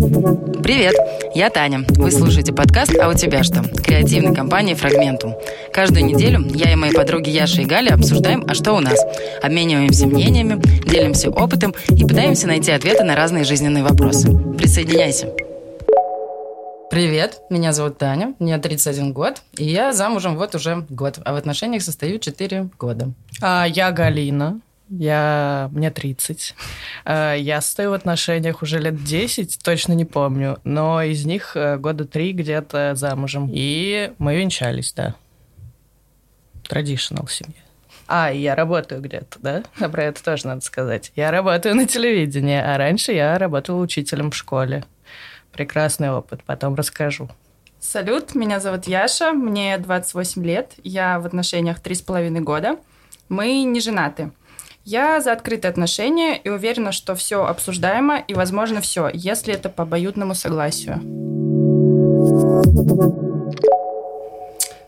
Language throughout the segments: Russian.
Привет, я Таня. Вы слушаете подкаст «А у тебя что?» креативной компании «Фрагментум». Каждую неделю я и мои подруги Яша и Галя обсуждаем «А что у нас?», обмениваемся мнениями, делимся опытом и пытаемся найти ответы на разные жизненные вопросы. Присоединяйся. Привет, меня зовут Таня, мне 31 год, и я замужем вот уже год, а в отношениях состою 4 года. А, я Галина, я... мне 30. А, я стою в отношениях уже лет 10, точно не помню, но из них э, года три где-то замужем. И мы венчались, да. Традиционал семья. А, я работаю где-то, да? А про это тоже надо сказать. Я работаю на телевидении, а раньше я работала учителем в школе. Прекрасный опыт, потом расскажу. Салют, меня зовут Яша, мне 28 лет, я в отношениях 3,5 года. Мы не женаты. Я за открытые отношения и уверена, что все обсуждаемо и возможно все, если это по обоюдному согласию.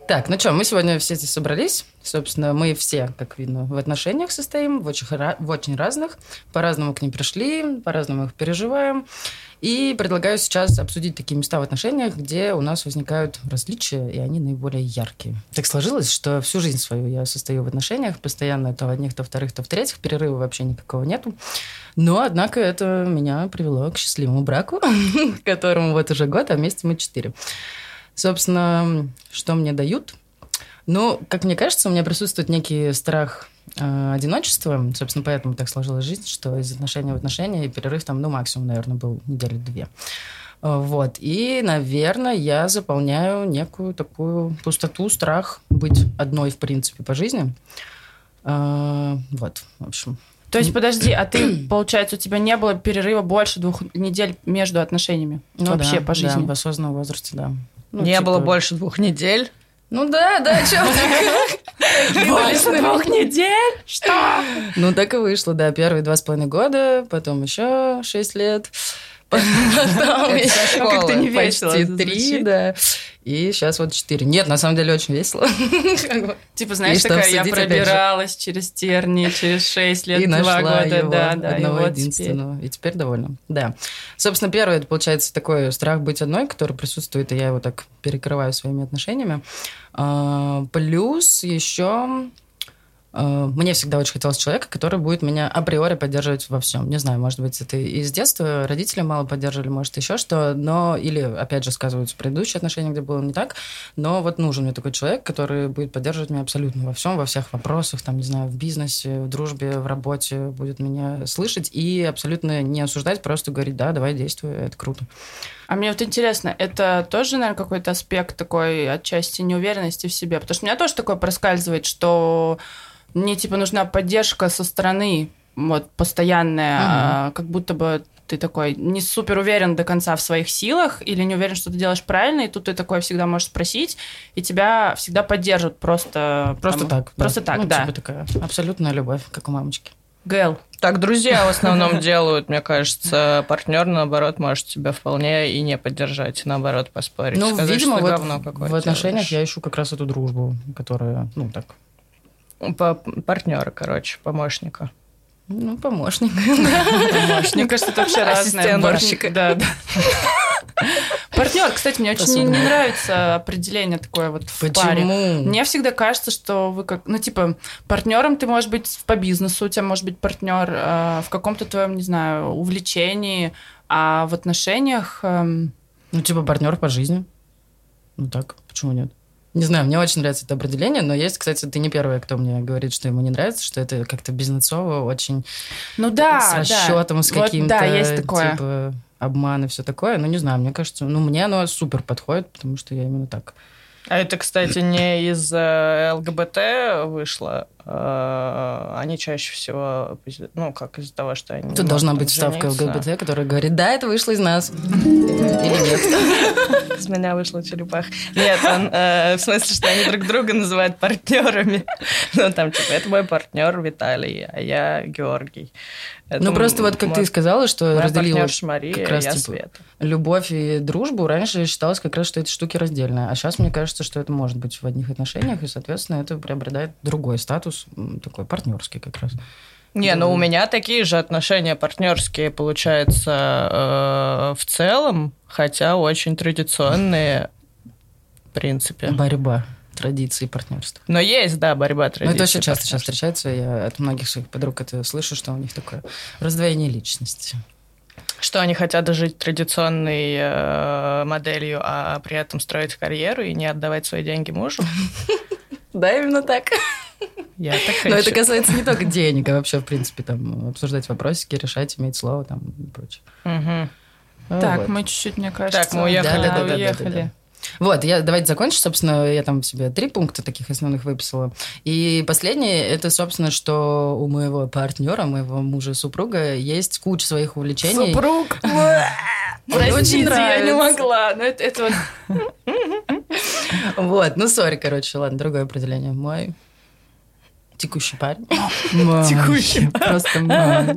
Так, ну что, мы сегодня все здесь собрались. Собственно, мы все, как видно, в отношениях состоим, в очень, в очень разных. По-разному к ним пришли, по-разному их переживаем. И предлагаю сейчас обсудить такие места в отношениях, где у нас возникают различия, и они наиболее яркие. Так сложилось, что всю жизнь свою я состою в отношениях, постоянно то в одних, то вторых, то в третьих, перерыва вообще никакого нету. Но, однако, это меня привело к счастливому браку, которому вот уже год, а вместе мы четыре. Собственно, что мне дают? Ну, как мне кажется, у меня присутствует некий страх э, одиночества. Собственно, поэтому так сложилась жизнь, что из отношения в отношения и перерыв там, ну, максимум, наверное, был недели две. Вот. И, наверное, я заполняю некую такую пустоту, страх быть одной, в принципе, по жизни. Э, вот, в общем. То есть, подожди, а ты, получается, у тебя не было перерыва больше двух недель между отношениями? Ну, вообще да, по жизни? Да, в осознанном возрасте, да. Ну, не типа... было больше двух недель. Ну да, да, что Больше двух недель? Что? Ну так и вышло, да. Первые два с половиной года, потом еще шесть лет. Потом еще как-то не почти три, да. И сейчас вот четыре. Нет, на самом деле очень весело. Типа, знаешь, такая, я пробиралась через тернии, через шесть лет, два года, да, да. Одного единственного. И теперь довольна. Да. Собственно, первое, это получается такой страх быть одной, который присутствует, и я его так перекрываю своими отношениями. А, плюс еще мне всегда очень хотелось человека, который будет меня априори поддерживать во всем. Не знаю, может быть, это из детства родители мало поддерживали, может, еще что, но или, опять же, сказываются предыдущие отношения, где было не так, но вот нужен мне такой человек, который будет поддерживать меня абсолютно во всем, во всех вопросах, там, не знаю, в бизнесе, в дружбе, в работе, будет меня слышать и абсолютно не осуждать, просто говорить, да, давай действуй, это круто. А мне вот интересно, это тоже, наверное, какой-то аспект такой отчасти неуверенности в себе? Потому что у меня тоже такое проскальзывает, что мне типа нужна поддержка со стороны, вот постоянная, угу. а, как будто бы ты такой не супер уверен до конца в своих силах или не уверен, что ты делаешь правильно, и тут ты такой всегда можешь спросить, и тебя всегда поддержат просто... Просто там, так. Просто да. так, ну, да. Типа такая абсолютная любовь, как у мамочки. Гэл. Так друзья в основном делают, мне кажется. Партнер, наоборот, может тебя вполне и не поддержать, наоборот, поспорить. Ну, Сказать, видимо, вот в отношениях делаешь. я ищу как раз эту дружбу, которая, ну, так, партнера, короче, помощника. Ну, помощник. Мне кажется, это вообще разное. Да, да. Партнер, кстати, мне очень не, не нравится определение такое вот в Почему? паре. Мне всегда кажется, что вы как, ну типа партнером ты можешь быть по бизнесу, у тебя может быть партнер э, в каком-то твоем, не знаю, увлечении, а в отношениях. Э, ну типа партнер по жизни. Ну так, почему нет? Не знаю, мне очень нравится это определение, но есть, кстати, ты не первая, кто мне говорит, что ему не нравится, что это как-то бизнесово, очень ну да, с расчетом, да. с каким-то вот, да, есть такое. типа обман и все такое. Ну, не знаю, мне кажется, ну, мне оно супер подходит, потому что я именно так. А это, кстати, не из э, ЛГБТ вышло, они чаще всего, ну, как из-за того, что они... Тут должна быть ставка ЛГБТ, которая говорит, да, это вышло из нас. Или нет. Из меня вышла черепах. Нет, он, э, в смысле, что они друг друга называют партнерами. Ну, там, типа, это мой партнер Виталий, а я Георгий. Это ну, просто вот как ты сказала, что разделила Мария, как раз, я типа, Света. любовь и дружбу раньше считалось как раз, что эти штуки раздельные. А сейчас мне кажется, что это может быть в одних отношениях, и, соответственно, это приобретает другой статус статус такой партнерский как раз. Не, ну у меня такие же отношения партнерские, получается, э, в целом, хотя очень традиционные, в принципе. Борьба традиции партнерства. Но есть, да, борьба традиций. Ну, это очень часто сейчас встречается. Я от многих своих подруг это слышу, что у них такое раздвоение личности. Что они хотят жить традиционной э, моделью, а при этом строить карьеру и не отдавать свои деньги мужу? Да, именно так. Я так хочу. Но это касается не только денег, а вообще, в принципе, там, обсуждать вопросики, решать, иметь слово там и прочее. Угу. Так, Вот. мы чуть-чуть, мне кажется, Так, мы уехали. Да, да, да, да, да, уехали. да. Вот, я давайте закончу. Собственно, я там себе три пункта таких основных выписала. И последнее, это, собственно, что у моего партнера, моего мужа, супруга, есть куча своих увлечений. Супруг. Простите, я не могла. Но это, это вот Вот, ну, сори, короче, ладно, другое определение. Мой текущий парень. Текущий. Просто.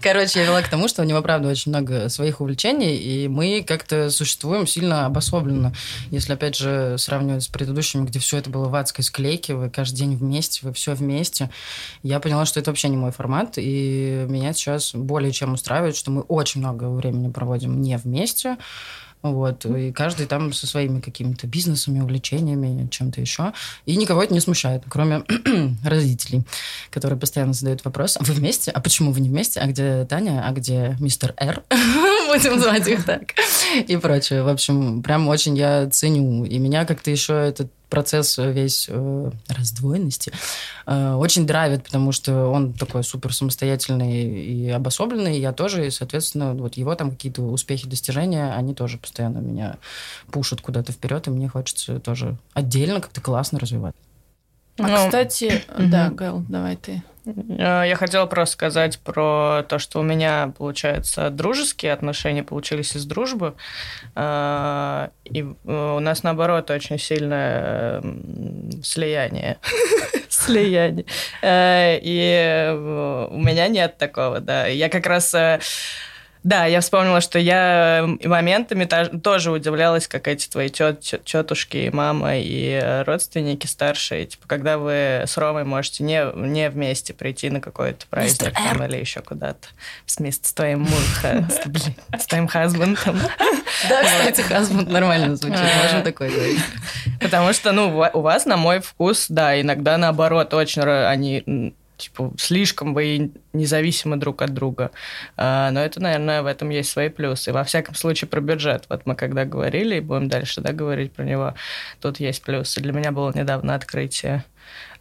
Короче, я вела к тому, что у него, правда, очень много своих увлечений, и мы как-то существуем сильно обособленно. Если, опять же, сравнивать с предыдущими, где все это было в адской склейке, вы каждый день вместе, вы все вместе, я поняла, что это вообще не мой формат, и меня сейчас более чем устраивает, что мы очень много времени проводим не вместе, вот, и каждый там со своими какими-то бизнесами, увлечениями, чем-то еще. И никого это не смущает, кроме родителей, которые постоянно задают вопрос, а вы вместе? А почему вы не вместе? А где Таня? А где мистер Р? Будем звать их так. И прочее. В общем, прям очень я ценю. И меня как-то еще этот процесс весь э, раздвоенности э, очень драйвит, потому что он такой супер самостоятельный и обособленный, я тоже, и, соответственно, вот его там какие-то успехи, достижения, они тоже постоянно меня пушат куда-то вперед, и мне хочется тоже отдельно как-то классно развивать. А, Ну, кстати, да, Гэл, давай ты. Э, Я хотела просто сказать про то, что у меня, получается, дружеские отношения получились из дружбы. Э, И э, у нас, наоборот, очень сильное слияние. Слияние. И у меня нет такого, да. Я как раз... э, Да, я вспомнила, что я моментами та- тоже удивлялась, как эти твои тет, тетушки, мама и э, родственники старшие, типа, когда вы с Ромой можете не, не вместе прийти на какой-то праздник там, или еще куда-то. В смысле, с твоим мужем, с, твоим хазбандом. Да, кстати, хазбанд нормально звучит, можем такое говорить. Потому что, ну, у вас, на мой вкус, да, иногда наоборот, очень они типа, слишком вы независимы друг от друга. А, но это, наверное, в этом есть свои плюсы. Во всяком случае, про бюджет. Вот мы когда говорили, и будем дальше да, говорить про него, тут есть плюсы. Для меня было недавно открытие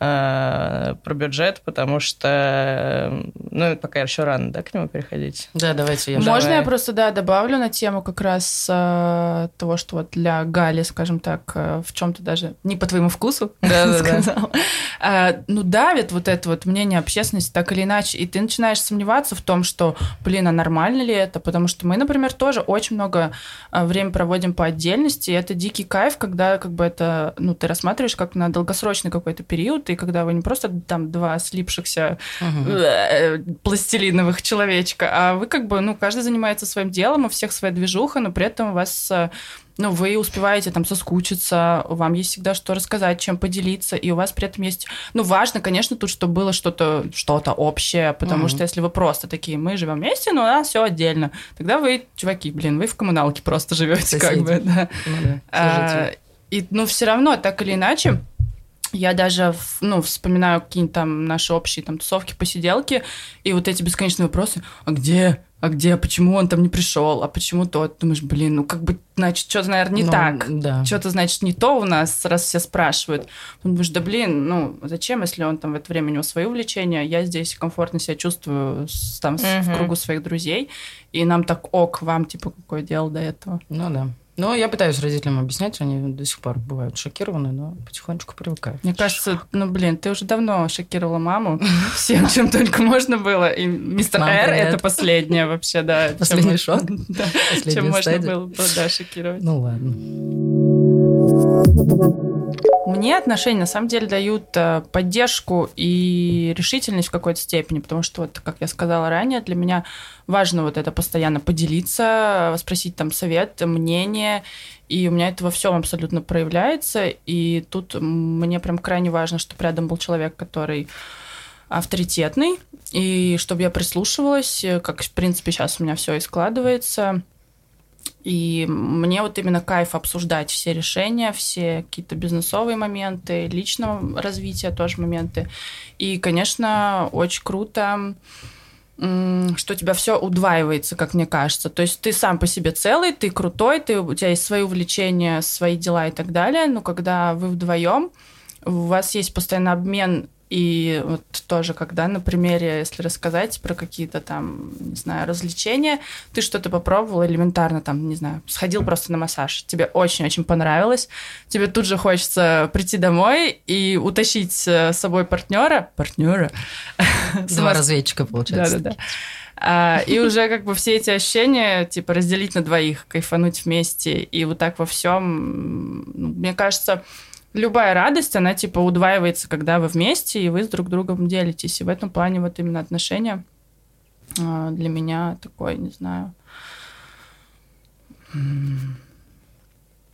а, про бюджет, потому что, ну, пока еще рано, да, к нему переходить. Да, давайте я Можно Давай. я просто, да, добавлю на тему как раз э, того, что вот для Гали, скажем так, э, в чем-то даже не по твоему вкусу, Да-да-да. сказала. А, ну, давит вот это вот мнение общественности так или иначе, и ты начинаешь сомневаться в том, что, блин, а нормально ли это? Потому что мы, например, тоже очень много а, времени проводим по отдельности, и это дикий кайф, когда как бы это, ну, ты рассматриваешь как на долгосрочный какой-то период, и когда вы не просто там два слипшихся э, пластилиновых человечка, а вы как бы, ну, каждый занимается своим делом, у всех своя движуха, но при этом у вас, э, ну, вы успеваете там соскучиться, вам есть всегда что рассказать, чем поделиться, и у вас при этом есть, ну, важно, конечно, тут, чтобы было что-то что-то общее, потому Мгм. что если вы просто такие, мы живем вместе, но у нас все отдельно, тогда вы, чуваки, блин, вы в коммуналке просто живете, как бы, да. Ну да, А. И, ну, все равно, так или иначе, я даже, ну, вспоминаю какие-нибудь там наши общие там тусовки, посиделки, и вот эти бесконечные вопросы, а где, а где, почему он там не пришел, а почему тот? Думаешь, блин, ну, как бы, значит, что-то, наверное, не Ну, так. Да. Что-то, значит, не то у нас, раз все спрашивают. Ну, Думаешь, да блин, ну, зачем, если он там в это время, у него свои увлечения, я здесь комфортно себя чувствую с- там с- в кругу своих друзей, и нам так ок, вам, типа, какое дело до этого? Ну да. Ну, я пытаюсь родителям объяснять, они до сих пор бывают шокированы, но потихонечку привыкают. Мне кажется, ну, блин, ты уже давно шокировала маму всем, чем только можно было. И мистер Р это последнее вообще, да. Последний шок? Чем можно было бы, да, шокировать. Ну ладно. Мне отношения на самом деле дают э, поддержку и решительность в какой-то степени, потому что, вот, как я сказала ранее, для меня важно вот это постоянно поделиться, спросить там совет, мнение, и у меня это во всем абсолютно проявляется, и тут мне прям крайне важно, чтобы рядом был человек, который авторитетный, и чтобы я прислушивалась, как, в принципе, сейчас у меня все и складывается. И мне вот именно кайф обсуждать все решения, все какие-то бизнесовые моменты, личного развития тоже моменты. И, конечно, очень круто что у тебя все удваивается, как мне кажется. То есть ты сам по себе целый, ты крутой, ты, у тебя есть свои увлечения, свои дела и так далее, но когда вы вдвоем, у вас есть постоянный обмен и вот тоже, когда на примере, если рассказать про какие-то там, не знаю, развлечения, ты что-то попробовал элементарно, там, не знаю, сходил просто на массаж, тебе очень-очень понравилось, тебе тут же хочется прийти домой и утащить с собой партнера, партнера. Два разведчика, получается. Да-да-да. А, и уже как бы все эти ощущения, типа, разделить на двоих, кайфануть вместе, и вот так во всем, мне кажется, любая радость, она типа удваивается, когда вы вместе, и вы с друг другом делитесь. И в этом плане вот именно отношения а, для меня такой, не знаю,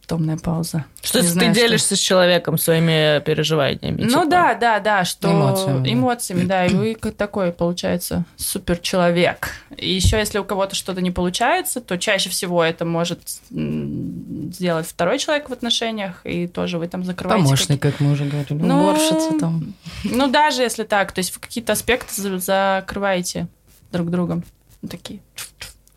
томная пауза. Что не ты знаю, делишься что... с человеком своими переживаниями? Ну типа. да, да, да, что эмоциями, эмоциями да, и вы такой, получается, супер человек. И еще если у кого-то что-то не получается, то чаще всего это может сделать второй человек в отношениях, и тоже вы там закрываете... Помощник, как мы уже говорили, ну, уборщица там. Ну даже если так, то есть вы какие-то аспекты закрываете друг другом. Такие.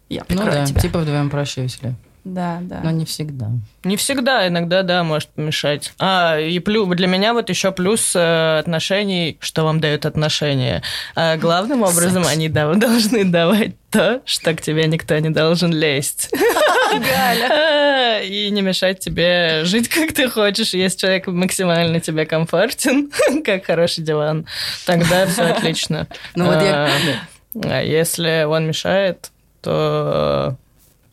Я ну да, тебя. типа вдвоем проще веселее. Да, да. Но не всегда. Не всегда, иногда, да, может помешать. А, и плюс, для меня вот еще плюс э, отношений, что вам дают отношения. А главным образом Секс. они да, должны давать то, что к тебе никто не должен лезть. Галя. И не мешать тебе жить, как ты хочешь. Если человек максимально тебе комфортен, как хороший диван, тогда все отлично. Ну вот я... А, а если он мешает, то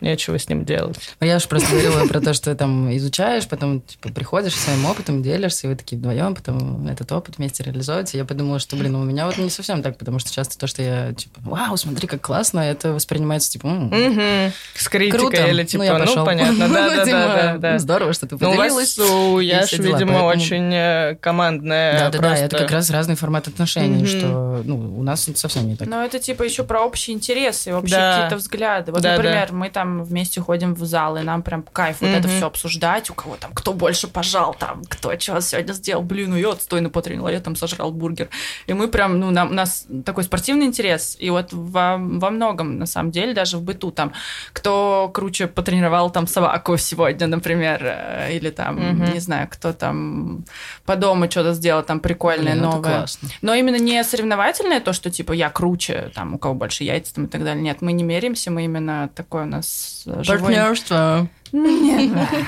нечего с ним делать. Ну, я же просто говорила про то, что там изучаешь, потом типа, приходишь своим опытом, делишься, и вы такие вдвоем, потом этот опыт вместе реализуете. Я подумала, что, блин, у меня вот не совсем так, потому что часто то, что я, типа, вау, смотри, как классно, это воспринимается, типа, угу. с критикой Круто. или, типа, ну, я ну понятно, да-да-да. Здорово, что ты поделилась. У вас, я же, видимо, очень э, командная Да-да-да, это как раз разный формат отношений, что, ну, у нас совсем не так. Но это, типа, еще про общие интересы, вообще какие-то взгляды. Вот, например, мы там там вместе ходим в зал, и нам прям кайф вот mm-hmm. это все обсуждать, у кого там, кто больше пожал, там, кто что сегодня сделал, блин, ну я отстойно потренировал, я там сожрал бургер. И мы прям, ну, нам, у нас такой спортивный интерес, и вот во, во многом, на самом деле, даже в быту там, кто круче потренировал там собаку сегодня, например, э, или там, mm-hmm. не знаю, кто там по дому что-то сделал там прикольное, блин, новое. Но именно не соревновательное то, что типа я круче, там, у кого больше яиц там и так далее. Нет, мы не меряемся, мы именно такое у нас Партнерство.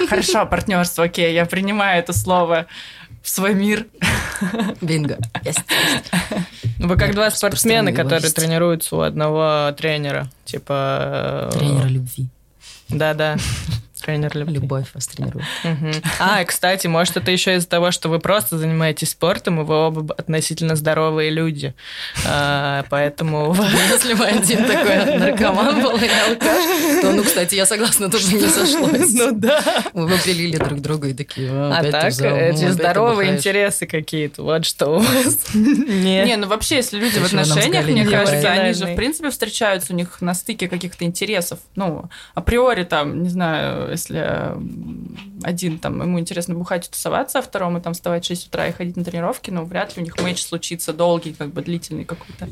Хорошо, партнерство, окей, я принимаю это слово в свой мир. Бинго. Вы как два спортсмена, которые тренируются у одного тренера. Типа... Э, тренера любви. Да-да. Тренер любви. Любовь вас тренирует. Угу. А, кстати, может, это еще из-за того, что вы просто занимаетесь спортом, и вы оба относительно здоровые люди. А, поэтому... Если бы один такой наркоман был и алкаш, то, ну, кстати, я согласна, тоже не сошлось. Ну да. Мы бы прилили друг друга и такие, а так, эти здоровые интересы какие-то, вот что у вас. Не, ну вообще, если люди в отношениях, мне кажется, они же, в принципе, встречаются, у них на стыке каких-то интересов. Ну, априори там, не знаю, если один там, ему интересно бухать и тусоваться, а второму там вставать в 6 утра и ходить на тренировки, но вряд ли у них матч случится долгий, как бы длительный какой-то.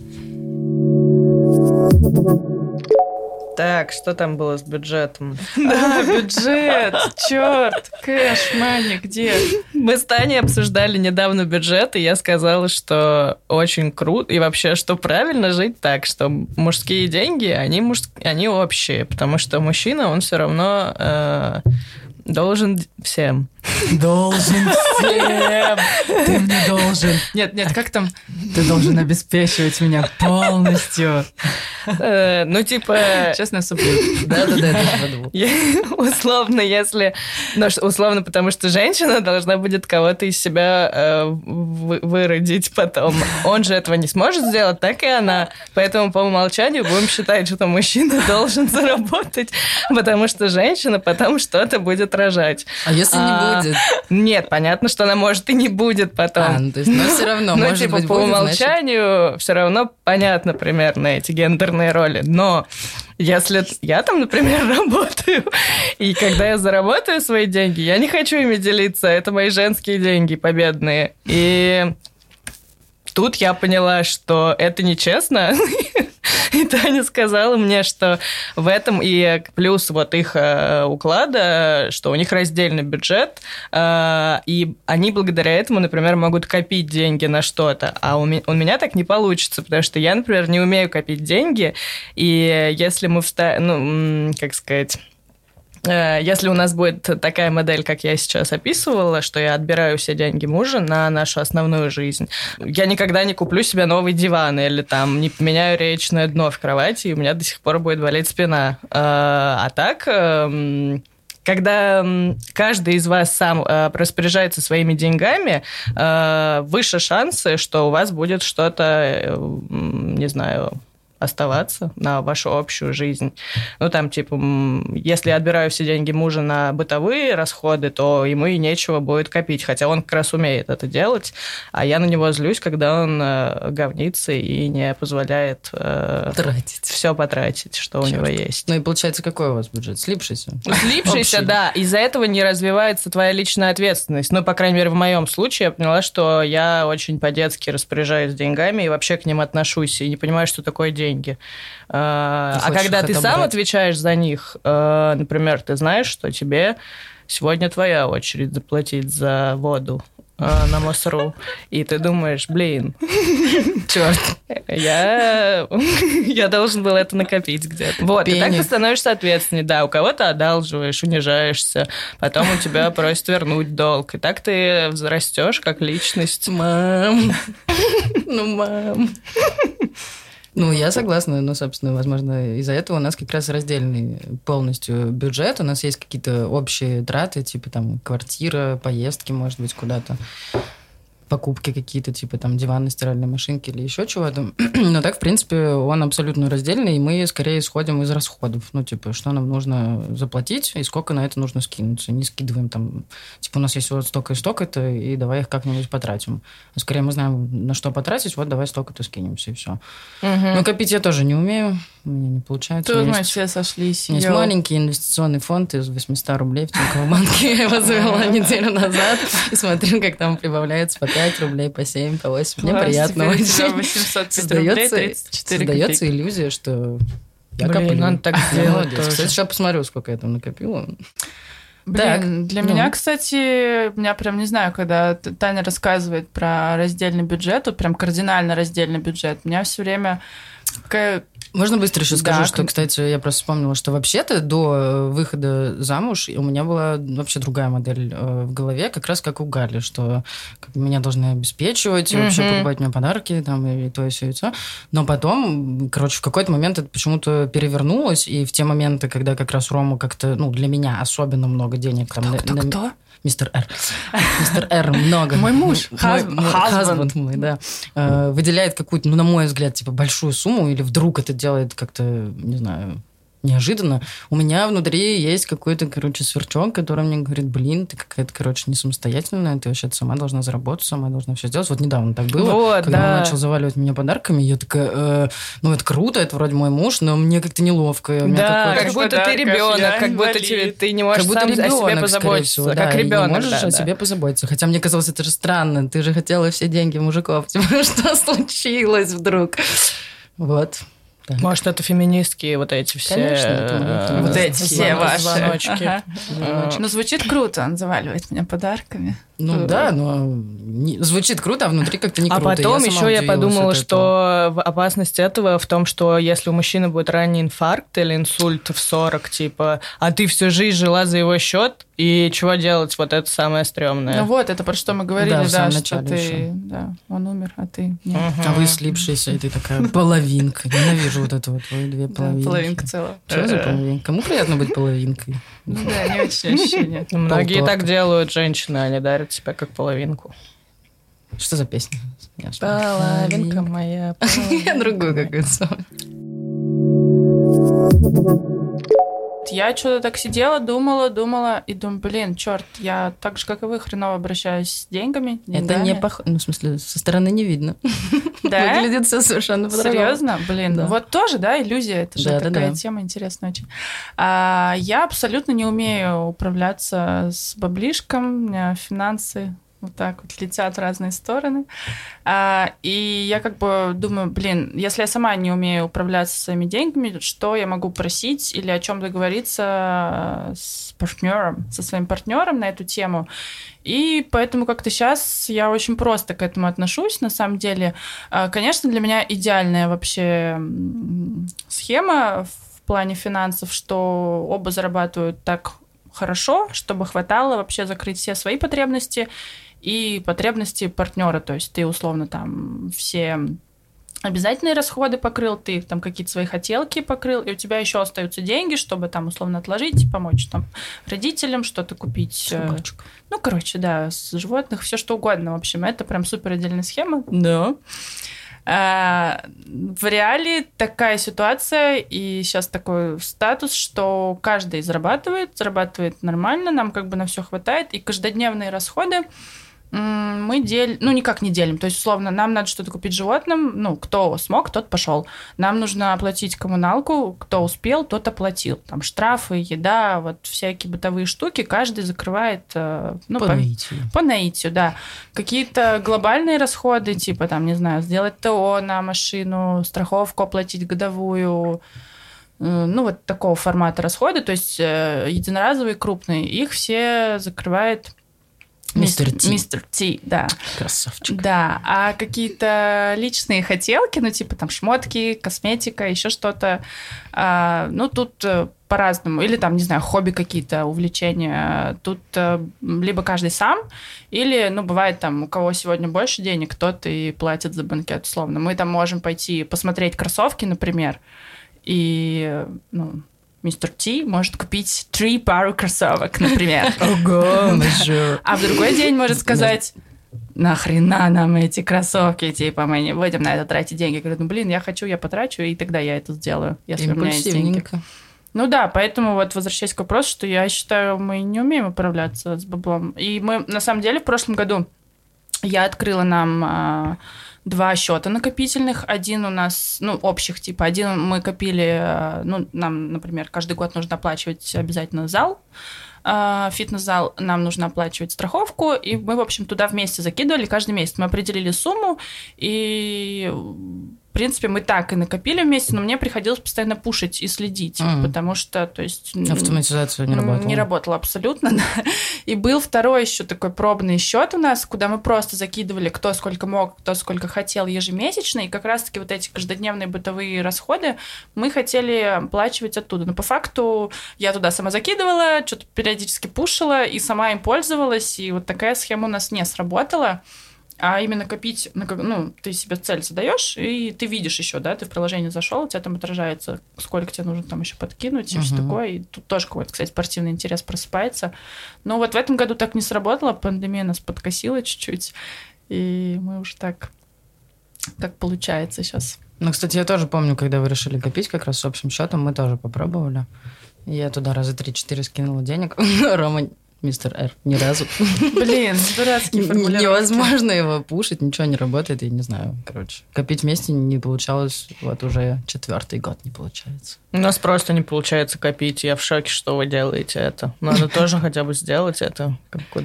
Так, что там было с бюджетом? А, бюджет! Черт! Кэш, мани, где? Мы с Таней обсуждали недавно бюджет, и я сказала, что очень круто, и вообще, что правильно жить так, что мужские деньги, они, муж... они общие, потому что мужчина, он все равно э, должен всем. Должен всем. Ты мне должен. Нет, нет, как там? Ты должен обеспечивать меня полностью. Э, ну, типа... Честно, супер. Да-да-да, Условно, если... Ну, условно, потому что женщина должна будет кого-то из себя э, выродить потом. Он же этого не сможет сделать, так и она. Поэтому по умолчанию будем считать, что мужчина должен заработать, потому что женщина потом что-то будет рожать. А если не будет. Нет, понятно, что она может и не будет потом. А, ну, то есть, но все равно, Ну, может типа, быть, по будет, значит, умолчанию все равно понятно примерно эти гендерные роли. Но если я там, например, работаю, и когда я заработаю свои деньги, я не хочу ими делиться. Это мои женские деньги победные. И тут я поняла, что это нечестно. И Таня сказала мне, что в этом и плюс вот их э, уклада, что у них раздельный бюджет, э, и они благодаря этому, например, могут копить деньги на что-то. А у, ме- у меня так не получится, потому что я, например, не умею копить деньги, и если мы вста... ну, как сказать... Э, Если у нас будет такая модель, как я сейчас описывала, что я отбираю все деньги мужа на нашу основную жизнь, я никогда не куплю себе новый диван или там не поменяю речное дно в кровати, и у меня до сих пор будет болеть спина. Э, А так, эм, когда каждый из вас сам э, распоряжается своими деньгами, выше шансы, что у вас будет что-то, не знаю, оставаться на вашу общую жизнь. Ну, там, типа, если я отбираю все деньги мужа на бытовые расходы, то ему и нечего будет копить, хотя он как раз умеет это делать, а я на него злюсь, когда он э, говнится и не позволяет Тратить. все потратить, что у Чёрт. него есть. Ну и получается, какой у вас бюджет? Слипшийся? Слипшийся, да. Из-за этого не развивается твоя личная ответственность. Ну, по крайней мере, в моем случае я поняла, что я очень по-детски распоряжаюсь деньгами и вообще к ним отношусь, и не понимаю, что такое деньги. А, Ты а хочешь когда ты сам отобрать. отвечаешь за них, э, например, ты знаешь, что тебе сегодня твоя очередь заплатить за воду э, на МОСРУ, и ты думаешь, блин, Черт. я, я должен был это накопить где-то. Вот, и так ты становишься ответственней. Да, у кого-то одалживаешь, унижаешься, потом у тебя просят вернуть долг. И так ты взрастешь как личность. Мам. Ну, мам. Ну, я согласна, но, собственно, возможно, из-за этого у нас как раз раздельный полностью бюджет. У нас есть какие-то общие траты, типа там квартира, поездки, может быть, куда-то покупки какие-то, типа там диваны, стиральные машинки или еще чего-то. Но так, в принципе, он абсолютно раздельный, и мы скорее исходим из расходов. Ну, типа, что нам нужно заплатить и сколько на это нужно скинуться. Не скидываем там, типа, у нас есть вот столько и столько-то, и давай их как-нибудь потратим. А скорее мы знаем, на что потратить, вот давай столько-то скинемся, и все. Но копить я тоже не умею, у меня не получается. Тут мы все сошлись. есть маленький инвестиционный фонд из 800 рублей в Тиньковом банке. Я его завела неделю назад и смотрю, как там прибавляется по 5 рублей, по 7, по 8. Мне приятно очень. 805 рублей, Создается, 34 создается копейки. иллюзия, что я Блин, коплю. надо так Я сделать. Кстати, сейчас посмотрю, сколько я там накопила. Блин, Так, для ну. меня, кстати, меня прям не знаю, когда Таня рассказывает про раздельный бюджет, вот прям кардинально раздельный бюджет, у меня все время какая- Можно быстро еще скажу, Да, что, кстати, я просто вспомнила, что вообще-то до э, выхода замуж у меня была вообще другая модель э, в голове, как раз как у Гали, что меня должны обеспечивать, и вообще покупать мне подарки, там, и то, и все, и все. Но потом, короче, в какой-то момент это почему-то перевернулось, и в те моменты, когда как раз Рома как-то, ну, для меня особенно много денег... там, на- кто, на- кто? Мистер Р. Мистер Р много. Мой муж. Мой husband мой, да. Э, Выделяет какую-то, ну, на мой взгляд, типа, большую сумму, или вдруг это делает как-то, не знаю, неожиданно. У меня внутри есть какой-то, короче, сверчок, который мне говорит, блин, ты какая-то, короче, не самостоятельная, ты вообще сама должна заработать, сама должна все сделать. Вот недавно так было, Вот, когда да. он начал заваливать меня подарками, я такая, э, ну, это круто, это вроде мой муж, но мне как-то неловко. Да, как будто ты ребенок, как будто тебе, ты не можешь как будто сам о себе ребенок, позаботиться. всего, как да, ребенок, не можешь да, о да. себе позаботиться. Хотя мне казалось, это же странно. Ты же хотела все деньги мужиков. Типа, что случилось вдруг? Вот. Так. Может, это феминистские вот эти все... Конечно, это э, феминистки. Вот эти все ваши. звоночки. Ага. Э, Ну, звучит круто, он заваливает меня подарками. Ну Э, да, но не- звучит круто, а внутри как-то не А круто. потом сама еще я подумала, этого. что опасность этого в том, что если у мужчины будет ранний инфаркт или инсульт в 40, типа, а ты всю жизнь жила за его счет, и чего делать? Вот это самое стрёмное. Ну вот, это про что мы говорили, Да, да, в самом что начале ты... ещё. Да, он умер, а ты нет. Мгм. А вы слипшиеся, и ты такая половинка. Ненавижу вот это вот твои две Да, половинки. половинка целая. Что за половинка? Кому приятно быть половинкой? Ну Да, не очень ощущение. Многие так делают женщины, они дарят себя как половинку. Что за песня? Половинка моя. Я другую какую-то. Я что-то так сидела, думала, думала, и думаю, блин, черт, я так же, как и вы, хреново обращаюсь с деньгами. Это не похоже, ну, в смысле, со стороны не видно. Да? Выглядит все совершенно по-другому. Серьезно? Блин, Да. вот тоже, да, иллюзия, это же Да, да, такая да. тема интересная очень. А, я абсолютно не умею управляться с баблишком, у меня финансы вот так вот летят в разные стороны. А, и я как бы думаю, блин, если я сама не умею управляться своими деньгами, что я могу просить или о чем договориться с партнером, со своим партнером на эту тему. И поэтому как-то сейчас я очень просто к этому отношусь. На самом деле, А, конечно, для меня идеальная вообще схема в плане финансов, что оба зарабатывают так хорошо, чтобы хватало вообще закрыть все свои потребности и потребности партнера. То есть ты условно там все обязательные расходы покрыл, ты там какие-то свои хотелки покрыл, и у тебя еще остаются деньги, чтобы там условно отложить, помочь там родителям, что-то купить. э, Собачка. Ну, короче, да, с животных, все что угодно. В общем, это прям супер отдельная схема. Да. А, В реале такая ситуация, и сейчас такой статус, что каждый зарабатывает, зарабатывает нормально, нам как бы на все хватает, и каждодневные расходы мы делим, ну, никак не делим. То есть, условно, нам надо что-то купить животным, ну, кто смог, тот пошел. Нам нужно оплатить коммуналку, кто успел, тот оплатил. Там штрафы, еда, вот всякие бытовые штуки, каждый закрывает, э, ну, По по- наитию. по наитию, да. Какие-то глобальные расходы, типа, там, не знаю, сделать ТО на машину, страховку оплатить годовую, э, ну, вот такого формата расходы, то есть э, единоразовые, крупные, их все закрывает Мистер Ти. Мистер Ти, да. Красавчик. Да, а какие-то личные хотелки, ну, типа там шмотки, косметика, еще что-то, а, ну, тут э, по-разному. Или там, не знаю, хобби какие-то, увлечения. Тут э, либо каждый сам, или, ну, бывает там, у кого сегодня больше денег, тот и платит за банкет, условно. Мы там можем пойти посмотреть кроссовки, например, и, ну, мистер Ти может купить три пары кроссовок, например. Ого, мажор. А в другой день может сказать, нахрена нам эти кроссовки, типа, мы не будем на это тратить деньги. Говорю, ну, блин, я хочу, я потрачу, и тогда я это сделаю, если у меня есть деньги. Ну да, поэтому вот возвращаясь к вопросу, что я считаю, мы не умеем управляться с баблом. И мы, на самом деле, в прошлом году я открыла нам а, два счета накопительных. Один у нас, ну, общих, типа, один мы копили, а, ну, нам, например, каждый год нужно оплачивать обязательно зал, а, фитнес-зал, нам нужно оплачивать страховку, и мы, в общем, туда вместе закидывали каждый месяц. Мы определили сумму, и принципе, мы так и накопили вместе, но мне приходилось постоянно пушить и следить, Мгм. потому что, то есть... Автоматизация не работала. Не работала абсолютно. да. И был второй еще такой пробный счет у нас, куда мы просто закидывали кто сколько мог, кто сколько хотел ежемесячно. И как раз-таки вот эти каждодневные бытовые расходы мы хотели оплачивать оттуда. Но по факту я туда сама закидывала, что-то периодически пушила и сама им пользовалась. И вот такая схема у нас не сработала. А именно копить, ну, ты себе цель задаешь, и ты видишь еще, да, ты в приложение зашел, у тебя там отражается, сколько тебе нужно там еще подкинуть, и все Мгм. такое. И тут тоже какой-то, кстати, спортивный интерес просыпается. Но вот в этом году так не сработало, пандемия нас подкосила чуть-чуть, и мы уже так, как получается сейчас. Ну, кстати, я тоже помню, когда вы решили копить как раз с общим счетом, мы тоже попробовали. Я туда раза три-четыре скинула денег. Рома, мистер Р, ни разу. Блин, дурацкие Н- формулировки. Невозможно его пушить, ничего не работает, я не знаю. Короче, копить вместе не получалось, вот уже четвертый год не получается. У нас просто не получается копить. Я в шоке, что вы делаете это. Надо тоже хотя бы сделать это.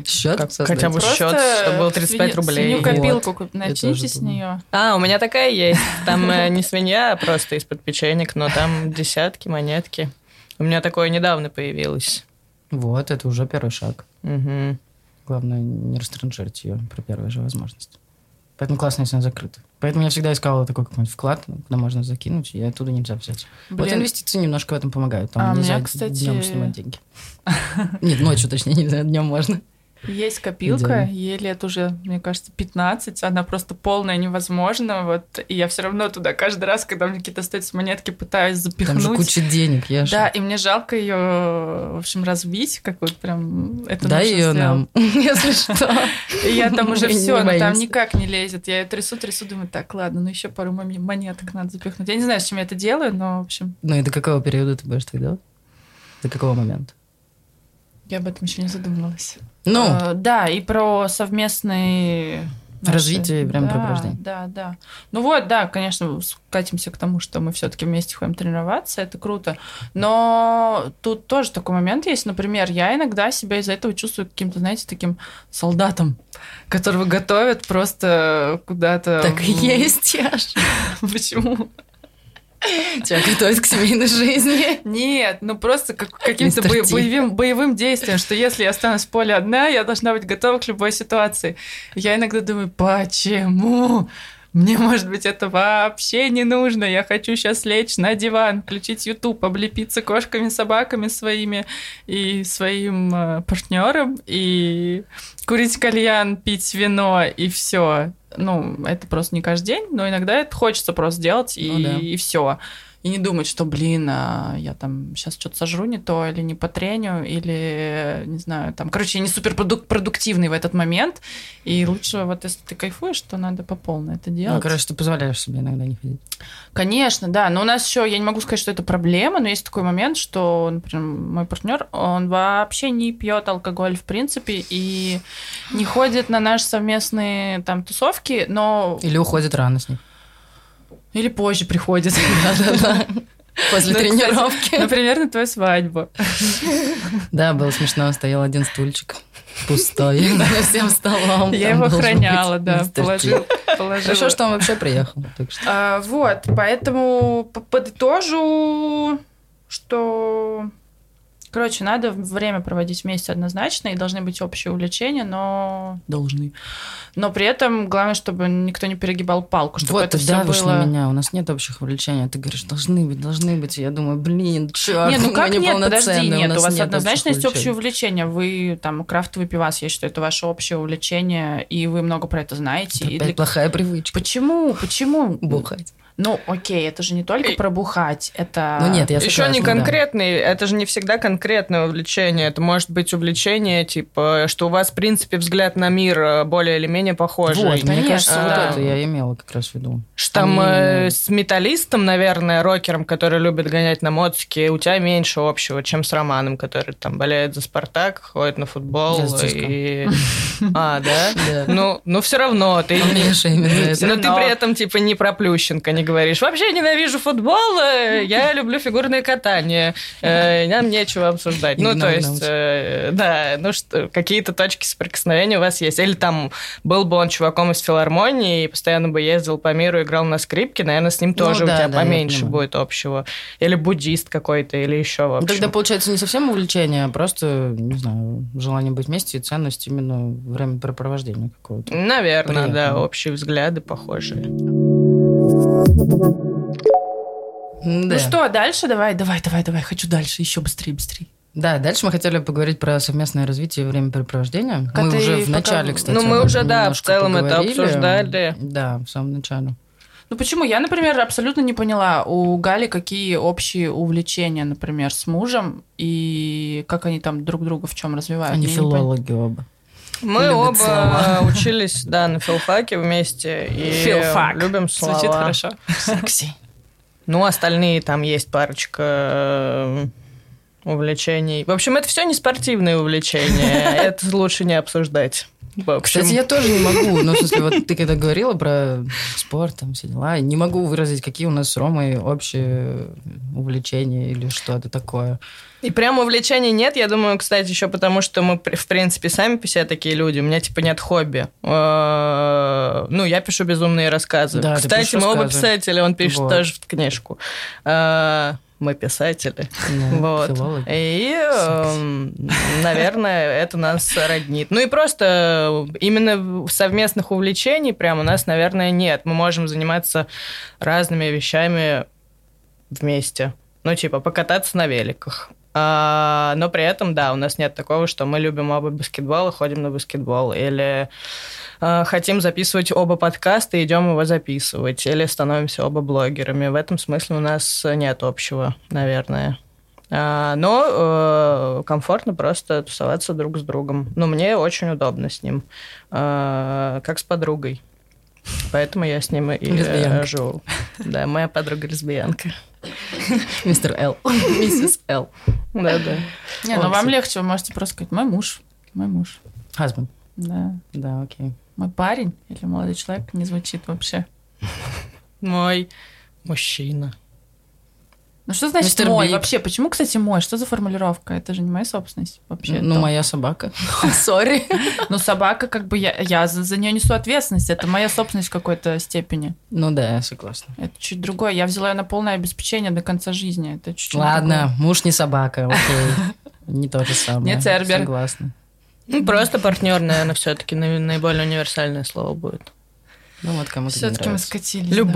Счет? Хотя бы счет, чтобы был 35 свинью- рублей. Куп- Я начните с нее. А, у меня такая есть. Там э, не свинья, а просто из-под печенек, но там десятки, монетки. У меня такое недавно появилось. Вот, это уже первый шаг. Мгм. Главное, не растранжирить ее при первой же возможности. Поэтому классно, если она закрыта. Поэтому я всегда искала такой какой-нибудь вклад, куда можно закинуть, и оттуда нельзя взять. Вот Блин, инвестиции немножко в этом помогают. Там А, нельзя меня, кстати- днем снимать деньги. Нет, ночью точнее нельзя, днем можно. Есть копилка, Идеально. ей лет уже, мне кажется, 15, она просто полная невозможно, вот, и я все равно туда каждый раз, когда мне какие-то остаются монетки, пытаюсь Там запихнуть. же куча денег, я Да, и мне жалко ее, в общем, разбить, как вот прям это нужно ее нам, если что. Я там уже все, но там никак не лезет. Я ее трясу, трясу, думаю, так, ладно, ну еще пару монеток надо запихнуть. Я не знаю, с чем я это делаю, но, в общем, Ну и до какого периода ты будешь так делать? До какого момента? Я об этом еще не задумывалась. Ну, Э, да, и про совместные наши- Развитие и времяпрепровождение. Да, да, да. Ну вот, да, конечно, скатимся к тому, что мы все-таки вместе ходим тренироваться, это круто. Но тут тоже такой момент есть. Например, я иногда себя из-за этого чувствую каким-то, знаете, таким солдатом, которого готовят просто куда-то. так и есть, Яш. Почему? Тебя готовят к семейной жизни. Нет, ну просто как, каким-то бо- боевым, боевым действием, что если я останусь в поле одна, я должна быть готова к любой ситуации. Я иногда думаю, почему? Мне, может быть, это вообще не нужно. Я хочу сейчас лечь на диван, включить YouTube, облепиться кошками, собаками своими и своим э, партнером, и курить кальян, пить вино, и все. Ну, это просто не каждый день, но иногда это хочется просто сделать, и, Ну да. и все. И не думать, что, блин, а я там сейчас что-то сожру не то, или не потреню, или, не знаю, там, короче, я не супер продуктивный в этот момент, и лучше вот если ты кайфуешь, то надо по полной это делать. Ну, короче, ты позволяешь себе иногда не ходить. Конечно, да. Но у нас еще, я не могу сказать, что это проблема, но есть такой момент, что, например, мой партнер, он вообще не пьет алкоголь в принципе и не ходит на наши совместные там тусовки, но Или уходит рано с них. Или позже приходит. После Ну, кстати, тренировки. Например, на твою свадьбу. Да, было смешно. Стоял один стульчик пустой всем столом. Я его охраняла, быть да, положила. Хорошо, что он вообще приехал. А, вот, поэтому подытожу, что, короче, надо время проводить вместе однозначно, и должны быть общие увлечения, но должны. Но при этом главное, чтобы никто не перегибал палку, чтобы Вот это ты все было. на меня, у нас нет общих увлечений. Ты говоришь, должны быть, должны быть. И я думаю, блин, черт, Не, ну как мы нет, подожди, нет, у нас вас нет однозначно есть общее увлечение. Вы там крафтовый пивас, я считаю, это ваше общее увлечение, и вы много про это знаете. Это И опять для- плохая привычка. Почему? Почему? Бухать. Ну, окей, это же не только И- про бухать, это... Ну нет, я Еще не да. конкретный, это же не всегда конкретное увлечение. Это может быть увлечение, типа, что у вас, в принципе, взгляд на мир э, более или менее похожий. Вот, мне Конечно, кажется, вот да. это я имела как раз в виду. Что там э, с металлистом, наверное, рокером, который любит гонять на мотике, у тебя меньше общего, чем с Романом, который там болеет за Спартак, ходит на футбол. И... А, да? Да. Ну, ну все равно ты это. Но ты при этом типа не про Плющенко не говоришь. Вообще ненавижу футбол, э, я люблю фигурное катание. э, Нам нечего обсуждать. Ну, то Игнор есть, э, да, ну что, какие-то точки соприкосновения у вас есть. Или там был бы он чуваком из филармонии и постоянно бы ездил по миру, играл на скрипке, наверное, с ним тоже Ну да, у тебя поменьше будет общего. Или буддист какой-то, или еще в Ну, общем. Тогда получается не совсем увлечение, а просто, не знаю, желание быть вместе и ценность именно времяпрепровождения какого-то. Наверное, да, общие взгляды похожие. Да. Ну что, дальше? Давай, давай, давай, давай. Хочу дальше, еще быстрее, быстрее. Да, дальше мы хотели поговорить про совместное развитие и времяпрепровождения. А мы уже в пока- начале, кстати, Ну, мы уже, да, в целом это поговорили. обсуждали. Да, в самом начале. Ну почему? Я, например, абсолютно не поняла у Гали, какие общие увлечения, например, с мужем, и как они там друг друга в чем развивают. Они Я филологи оба. Мы оба слова. учились, да, на филфаке вместе. И Филфак. любим слова. Звучит хорошо. Секси. Ну, остальные там есть парочка э, увлечений. В общем, это все не спортивные увлечения. Это лучше не обсуждать. В общем, Кстати, я тоже не могу. Ну, в смысле, вот ты когда говорила про спорт, там все дела, не могу выразить, какие у нас с Ромой общие увлечения или что-то такое. И прям увлечений нет, я думаю, кстати, еще потому, что мы, в принципе, сами по себе такие люди. У меня, типа, нет хобби. Э, Ну, я пишу безумные рассказы. Да, Кстати, мы оба рассказы. писатели, он пишет Вот. тоже в книжку. Э, Мы писатели. Ну, Вот. филологи. И, эм, наверное, это нас роднит. Ну и просто именно совместных увлечений прям у нас, наверное, нет. Мы можем заниматься разными вещами вместе. Ну, типа, покататься на великах. А, но при этом, да, у нас нет такого, что мы любим оба баскетбол и ходим на баскетбол. Или а, хотим записывать оба подкаста и идем его записывать. Или становимся оба блогерами. В этом смысле у нас нет общего, наверное. А, но э, комфортно просто тусоваться друг с другом. Ну, мне очень удобно с ним, а, как с подругой. Поэтому я с ним и э, Лесбиянка. живу. Да, моя подруга лесбиянка. Мистер Л. Миссис Л. Да-да. Не, ну вам легче, вы можете просто сказать, мой муж, мой муж. Husband. Да. Да, окей. Мой парень или молодой человек не звучит вообще. Мой мужчина. Ну что значит Мистер мой Биг. вообще? Почему, кстати, мой? Что за формулировка? Это же не моя собственность вообще. Ну, моя собака. Sorry. Ну, собака, как бы я, я за, за нее несу ответственность. Это моя собственность в какой-то степени. Ну да, я согласна. Это чуть другое. Я взяла ее на полное обеспечение до конца жизни. Это чуть-чуть Ладно, муж не собака, окей. Не то же самое. Не Цербер. Согласна. Ну, просто партнер, наверное, все-таки наиболее универсальное слово будет. Ну вот кому-то не Все-таки мы скатились. да.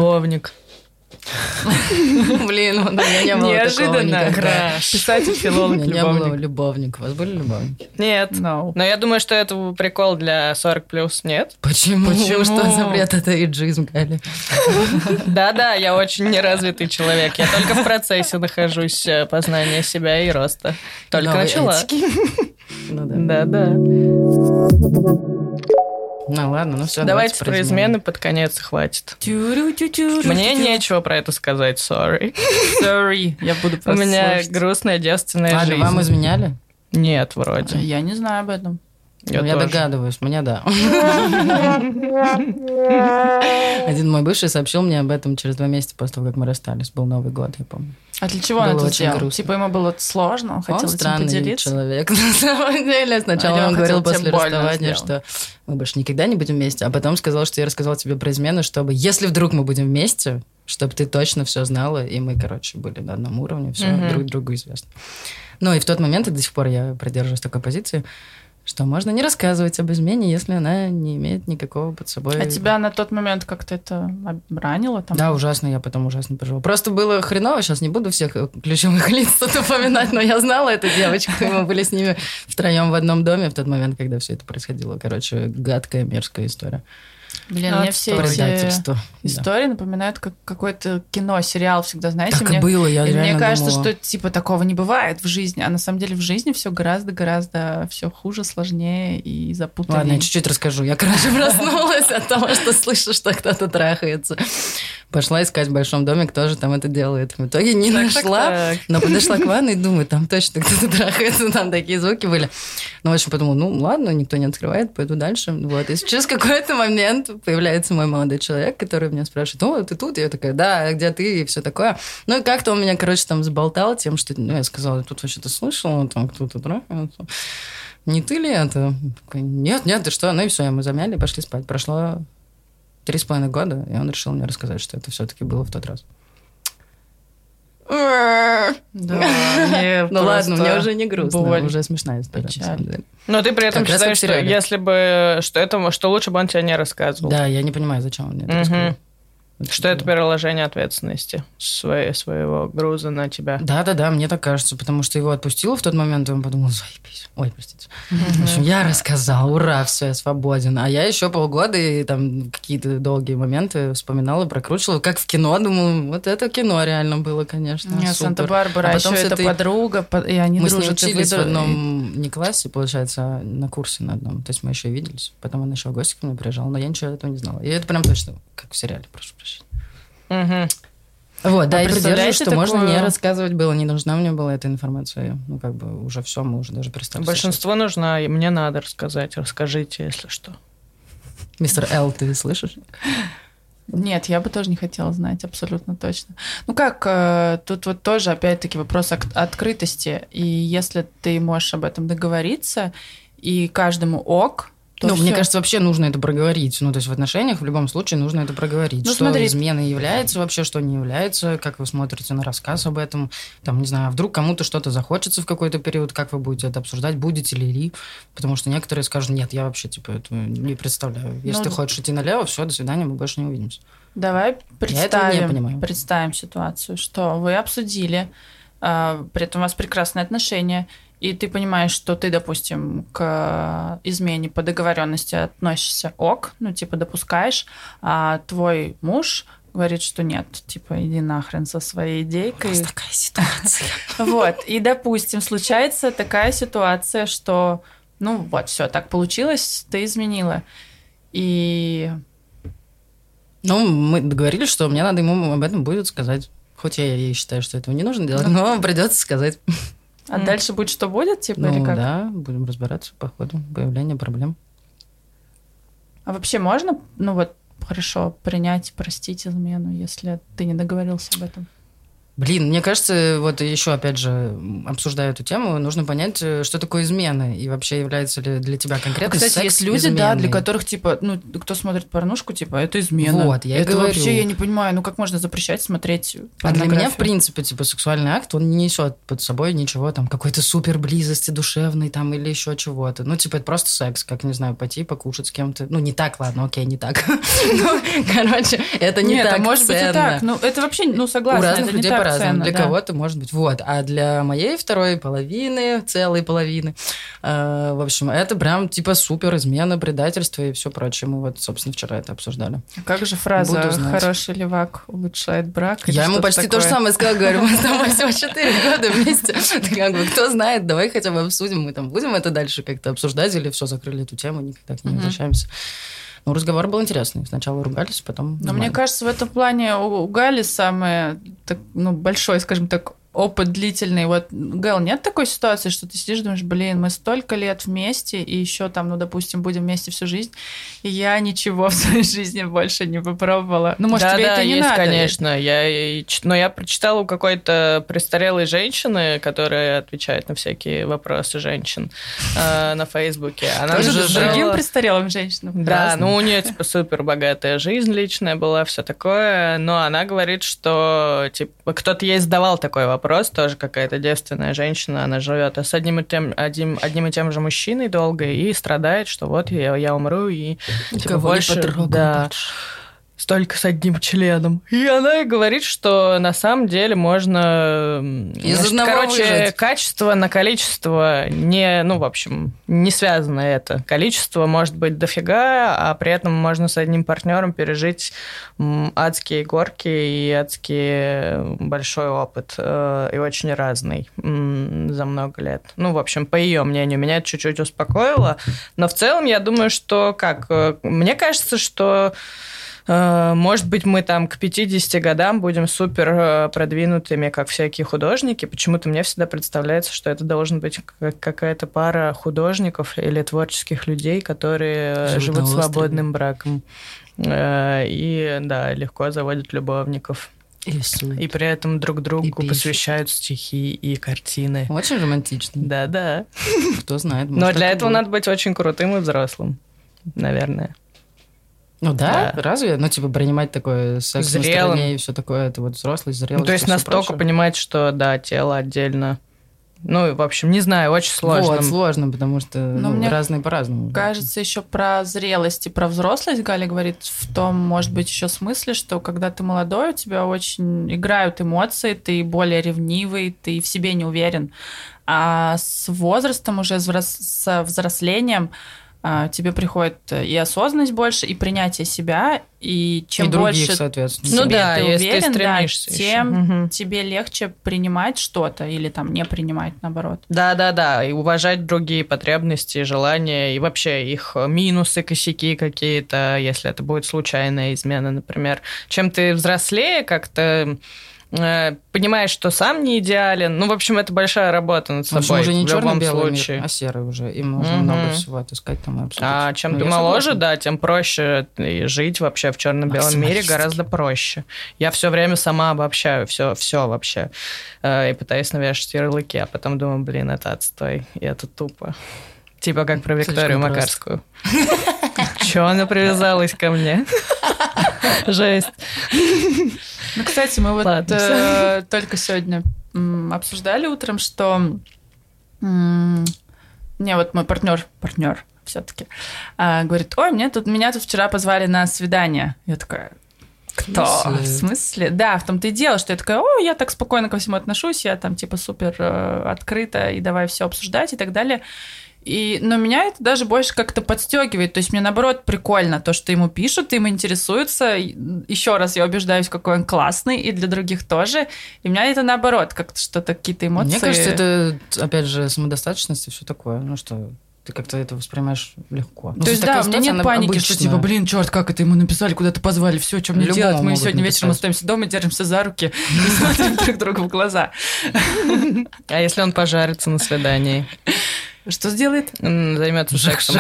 Любовник. Блин, у меня не было Неожиданно. Писатель, У филолог, меня не было любовник. любовник. У вас были любовники? Нет. No. Но я думаю, что это прикол для 40 плюс, нет? Почему? Почему? Что за бред это иджизм, Галя? Да-да, я очень неразвитый человек. Я только в процессе нахожусь э, познания себя и роста. Только начала. Ну да. Да-да. Ну ладно, ну все. Давайте про измены под конец хватит. Мне нечего про это сказать, sorry. Sorry, я буду У меня грустная девственная жизнь. вам изменяли? Нет, вроде. Я не знаю об этом. Я Ну, Я догадываюсь, мне да. Один мой бывший сообщил мне об этом через два месяца после того, как мы расстались. Был Новый год, я помню. А для чего он Было это очень сделал? грустно. Типа ему было сложно, он хотел он этим странный поделиться? человек, на самом деле. Сначала Или он он говорил после расставания, что мы больше никогда не будем вместе, а потом сказал, что я рассказал тебе про измену, чтобы, если вдруг мы будем вместе, чтобы ты точно все знала, и мы, короче, были на одном уровне, все Мгм. друг другу известно. Ну и в тот момент, и до сих пор я придерживаюсь такой позиции, что можно не рассказывать об измене, если она не имеет никакого под собой... А тебя на тот момент как-то это ранило? Там? Да, ужасно, я потом ужасно переживала. Просто было хреново, сейчас не буду всех э, ключевых лиц тут упоминать, но я знала эту девочку, и мы были с ними втроем в одном доме в тот момент, когда все это происходило. Короче, гадкая, мерзкая история. Блин, Ну, мне все эти Предательство. Да. истории напоминают как какое-то кино, сериал всегда, знаете, Так мне... и было, я и мне кажется, думала. что типа такого не бывает в жизни, а на самом деле в жизни все гораздо-гораздо все хуже, сложнее и запутаннее. Ладно, я чуть-чуть расскажу. Я, короче, проснулась от того, что слышу, что кто-то трахается. Пошла искать в большом доме, кто же там это делает. В итоге не Так, так, нашла, так. но подошла к ванной и думаю, там точно кто-то трахается, там такие звуки были. Ну, в общем, подумала, ну, ладно, никто не открывает, пойду дальше. Вот. И через какой-то момент появляется мой молодой человек, который меня спрашивает, о, ты тут? Я такая, да, а где ты? И все такое. Ну, и как-то он меня, короче, там заболтал тем, что, ну, я сказала, тут вообще-то слышала, там кто-то трахается. Не ты ли это? Нет, нет, ты что? Ну и все, мы замяли пошли спать. Прошло три с половиной года, и он решил мне рассказать, что это все-таки было в тот раз. Да, мне Ну ладно, мне уже не грустно, боль. уже смешная история. Но ты при этом Как считаешь, что если бы, что это, что лучше бы он тебе не рассказывал. Да, я не понимаю, зачем он мне это Мгм. рассказал. Что это переложение ответственности своей, своего груза на тебя. Да, да, да, мне так кажется, потому что его отпустило в тот момент, и он подумал, заебись. Ой, простите. В общем, я рассказал, ура, все, я свободен. А я еще полгода и там какие-то долгие моменты вспоминала, прокручивала, как в кино, думаю, вот это кино реально было, конечно. Нет. Санта-Барбара, А потом еще это подруга, по- и они Мы с ней дружат. учились в одном не классе, получается, а на курсе на одном. То есть мы еще и виделись. Потом он еще в гости ко мне приезжал, но я ничего этого не знала. И это прям точно, как в сериале, прошу прощения. Мгм. Вот, да, А и придерживаюсь, представляете что можно такую- не рассказывать было, не нужна мне была эта информация. Ну, как бы уже все, мы уже даже перестали. Большинство нужно, и мне надо рассказать. Расскажите, если что. Мистер Эл, ты слышишь? Нет, я бы тоже не хотела знать, абсолютно точно. Ну как, э, тут вот тоже опять-таки вопрос ок- открытости. И если ты можешь об этом договориться, и каждому ок, то ну, мне всё. кажется, вообще нужно это проговорить. Ну, то есть в отношениях в любом случае нужно это проговорить. Ну, что смотри. изменой является вообще, что не является, как вы смотрите на рассказ об этом. Там, не знаю, а вдруг кому-то что-то захочется в какой-то период, как вы будете это обсуждать, будете ли ли. Потому что некоторые скажут, нет, я вообще, типа, это не представляю. Если Ну, ты хочешь идти налево, все, до свидания, мы больше не увидимся. Давай представим, представим ситуацию, что вы обсудили, а, при этом у вас прекрасные отношения, и ты понимаешь, что ты, допустим, к измене по договоренности относишься ок, ну, типа, допускаешь, а твой муж говорит, что нет, типа, иди нахрен со своей идейкой. такая ситуация. Вот, и, допустим, случается такая ситуация, что, ну, вот, все, так получилось, ты изменила. И Ну, мы договорились, что мне надо ему об этом будет сказать. Хоть я и считаю, что этого не нужно делать, но придется сказать. А дальше будет что будет, типа, ну, или как? да, будем разбираться по ходу появления проблем. А вообще можно, ну вот, хорошо, принять, простить измену, если ты не договорился об этом? Блин, мне кажется, вот еще, опять же, обсуждая эту тему, нужно понять, э, что такое измена, и вообще является ли для тебя конкретно А, Кстати, секс есть люди, изменой. да, для которых, типа, ну, кто смотрит порнушку, типа, это измена. Вот, я это говорю. вообще, я не понимаю, ну, как можно запрещать смотреть А для меня, в принципе, типа, сексуальный акт, он не несет под собой ничего там, какой-то супер близости душевной там или еще чего-то. Ну, типа, это просто секс, как, не знаю, пойти покушать с кем-то. Ну, не так, ладно, окей, не так. Ну, короче, это не а так может быть и так. Ну, это вообще, ну, согласна, это не так по-разному. Для да. кого-то может быть. Вот. А для моей второй половины, целой половины, э, в общем, это прям типа супер измена, предательство и все прочее. Мы вот, собственно, вчера это обсуждали. Как же фраза. «хороший левак улучшает брак»? Я ему почти то же такое? самое сказала, говорю, мы с тобой всего 4 года вместе. Как бы, кто знает, давай хотя бы обсудим, мы там будем это дальше как-то обсуждать или все, закрыли эту тему, никогда к ней не Мгм. Ну, разговор был интересный. Сначала ругались, потом... Но мне нормально. кажется, в этом плане у у Гали самый так, ну, большой, скажем так, опыт длительный. Вот, Гэл, нет такой ситуации, что ты сидишь думаешь, блин, мы столько лет вместе, и еще там, ну, допустим, будем вместе всю жизнь, и я ничего в своей жизни больше не попробовала. Ну, может, да, тебе да, это не есть, надо? конечно. Я, но я прочитала у какой-то престарелой женщины, которая отвечает на всякие вопросы женщин э, на Фейсбуке. Она Тоже же с другим жила- престарелым женщинам. Да, Разным. ну у нее типа супер богатая жизнь личная была, все такое, но она говорит, что типа кто-то ей задавал такой вопрос, тоже какая-то девственная женщина, она живет с одним и тем одним, одним и тем же мужчиной долго и страдает, что вот я, я умру и типа, Никого не больше, да, больше. Столько с одним членом. И она и говорит, что на самом деле можно... Из значит, одного короче, выжать. качество на количество не... Ну, в общем, не связано это. Количество может быть дофига, а при этом можно с одним партнером пережить адские горки и адский большой опыт. э, И очень разный за много лет. Ну, в общем, по ее мнению, меня это чуть-чуть успокоило. Но в целом я думаю, что как... э, Мне кажется, что Может быть, мы там к 50 годам будем супер э, продвинутыми, как всякие художники. Почему-то мне всегда представляется, что это должен быть как- какая-то пара художников или творческих людей, которые э, Живут живут свободным браком. Э, И, да, легко заводят любовников. И. И при этом друг другу пишут. посвящают стихи и картины. Очень романтично. Да-да. Кто знает. Но может, для так и этого будет. надо быть очень крутым и взрослым, наверное. Ну да, Да. разве? Ну, типа, принимать такое секс на Зрелым. стороне и все такое, это вот взрослый, зрелый. Ну, то есть настолько прочее. понимать, что да, тело отдельно. Ну, в общем, не знаю, очень сложно. Вот, сложно, потому что Но ну, мне разные по-разному. Кажется, еще про зрелость и про взрослость Галя говорит в том, может быть, еще смысле, что когда ты молодой, у тебя очень играют эмоции, ты более ревнивый, ты в себе не уверен. А с возрастом, уже с взрослением, тебе приходит и осознанность больше, и принятие себя, и чем и других, больше соответственно. Ну себе да, ты если ты уверен, да, стремишься ещё. тем Мгм. тебе легче принимать что-то или там не принимать, наоборот. Да, да, да, и уважать другие потребности, желания, и вообще их минусы, косяки какие-то, если это будет случайная измена, например. Чем ты взрослее, как-то э, понимаешь, что сам не идеален. Ну, в общем, это большая работа над В общем, собой. уже не черно-белый мир, а серый уже. Им нужно Мгм. много всего отыскать там и обсудить. А чем Ну, ты моложе, согласна. да, тем проще и жить вообще в черно-белом мире гораздо проще. Я все время сама обобщаю, все, все вообще. Э, И пытаюсь навешать ярлыки, а потом думаю, блин, это отстой, и это тупо. Типа как про Викторию. Макарскую. Че она привязалась ко мне? Жесть. Ну, кстати, мы вот э, только сегодня м, обсуждали утром, что м, не вот мой партнер, партнер все-таки говорит, ой, мне тут меня тут вчера позвали на свидание. Я такая, кто? смысле? В смысле? Да, в том-то и дело, что я такая, о, я так спокойно ко всему отношусь, я там типа супер э, открыта и давай все обсуждать и так далее. И, но меня это даже больше как-то подстегивает. То есть мне наоборот прикольно то, что ему пишут, им интересуются. Еще раз я убеждаюсь, какой он классный, и для других тоже. И меня это наоборот как-то что-то какие-то эмоции. Мне кажется, это, опять же, самодостаточность и все такое. Ну что, ты как-то это воспринимаешь легко. Ну, То есть, да, у меня нет паники, обычная. что типа, блин, черт, как это ему написали, куда-то позвали, все, что мне Любому делать? Мы сегодня написать. вечером остаемся дома, держимся за руки и смотрим друг другу в глаза. А если он пожарится на свидании? Что сделает? Займется сексом.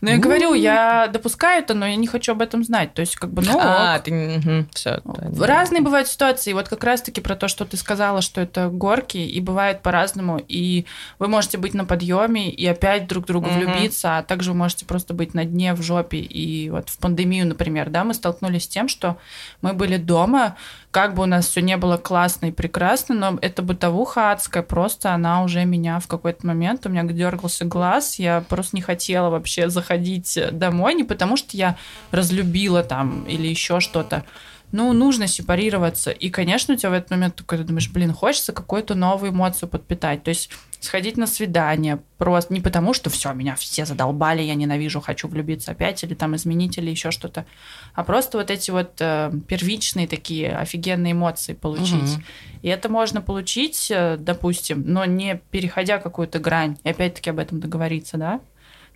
Ну, я говорю, я допускаю это, но я не хочу об этом знать. То есть, как бы, ну... А, ты... Все. Разные бывают ситуации. Вот как раз-таки про то, что ты сказала, что это горки, и бывает по-разному. И вы можете быть на подъеме и опять друг другу влюбиться, а также вы можете просто быть на дне в жопе. И вот в пандемию, например, да, мы столкнулись с тем, что мы были дома, как бы у нас все не было классно и прекрасно, но эта бытовуха адская, просто она уже меня в какой-то момент, у меня дергался глаз, я просто не хотела вообще заходить домой, не потому что я разлюбила там или еще что-то, ну, нужно сепарироваться. И, конечно, у тебя в этот момент такой, ты думаешь, блин, хочется какую-то новую эмоцию подпитать. То есть сходить на свидание просто не потому, что все, меня все задолбали, я ненавижу, хочу влюбиться опять, или там изменить, или еще что-то, а просто вот эти вот э, первичные такие офигенные эмоции получить. Угу. И это можно получить, э, допустим, но не переходя какую-то грань, и опять-таки об этом договориться, да,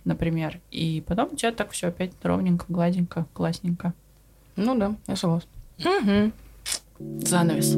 например. И потом у тебя так все опять ровненько, гладенько, классненько. Ну да, я согласна. Угу. Занавес.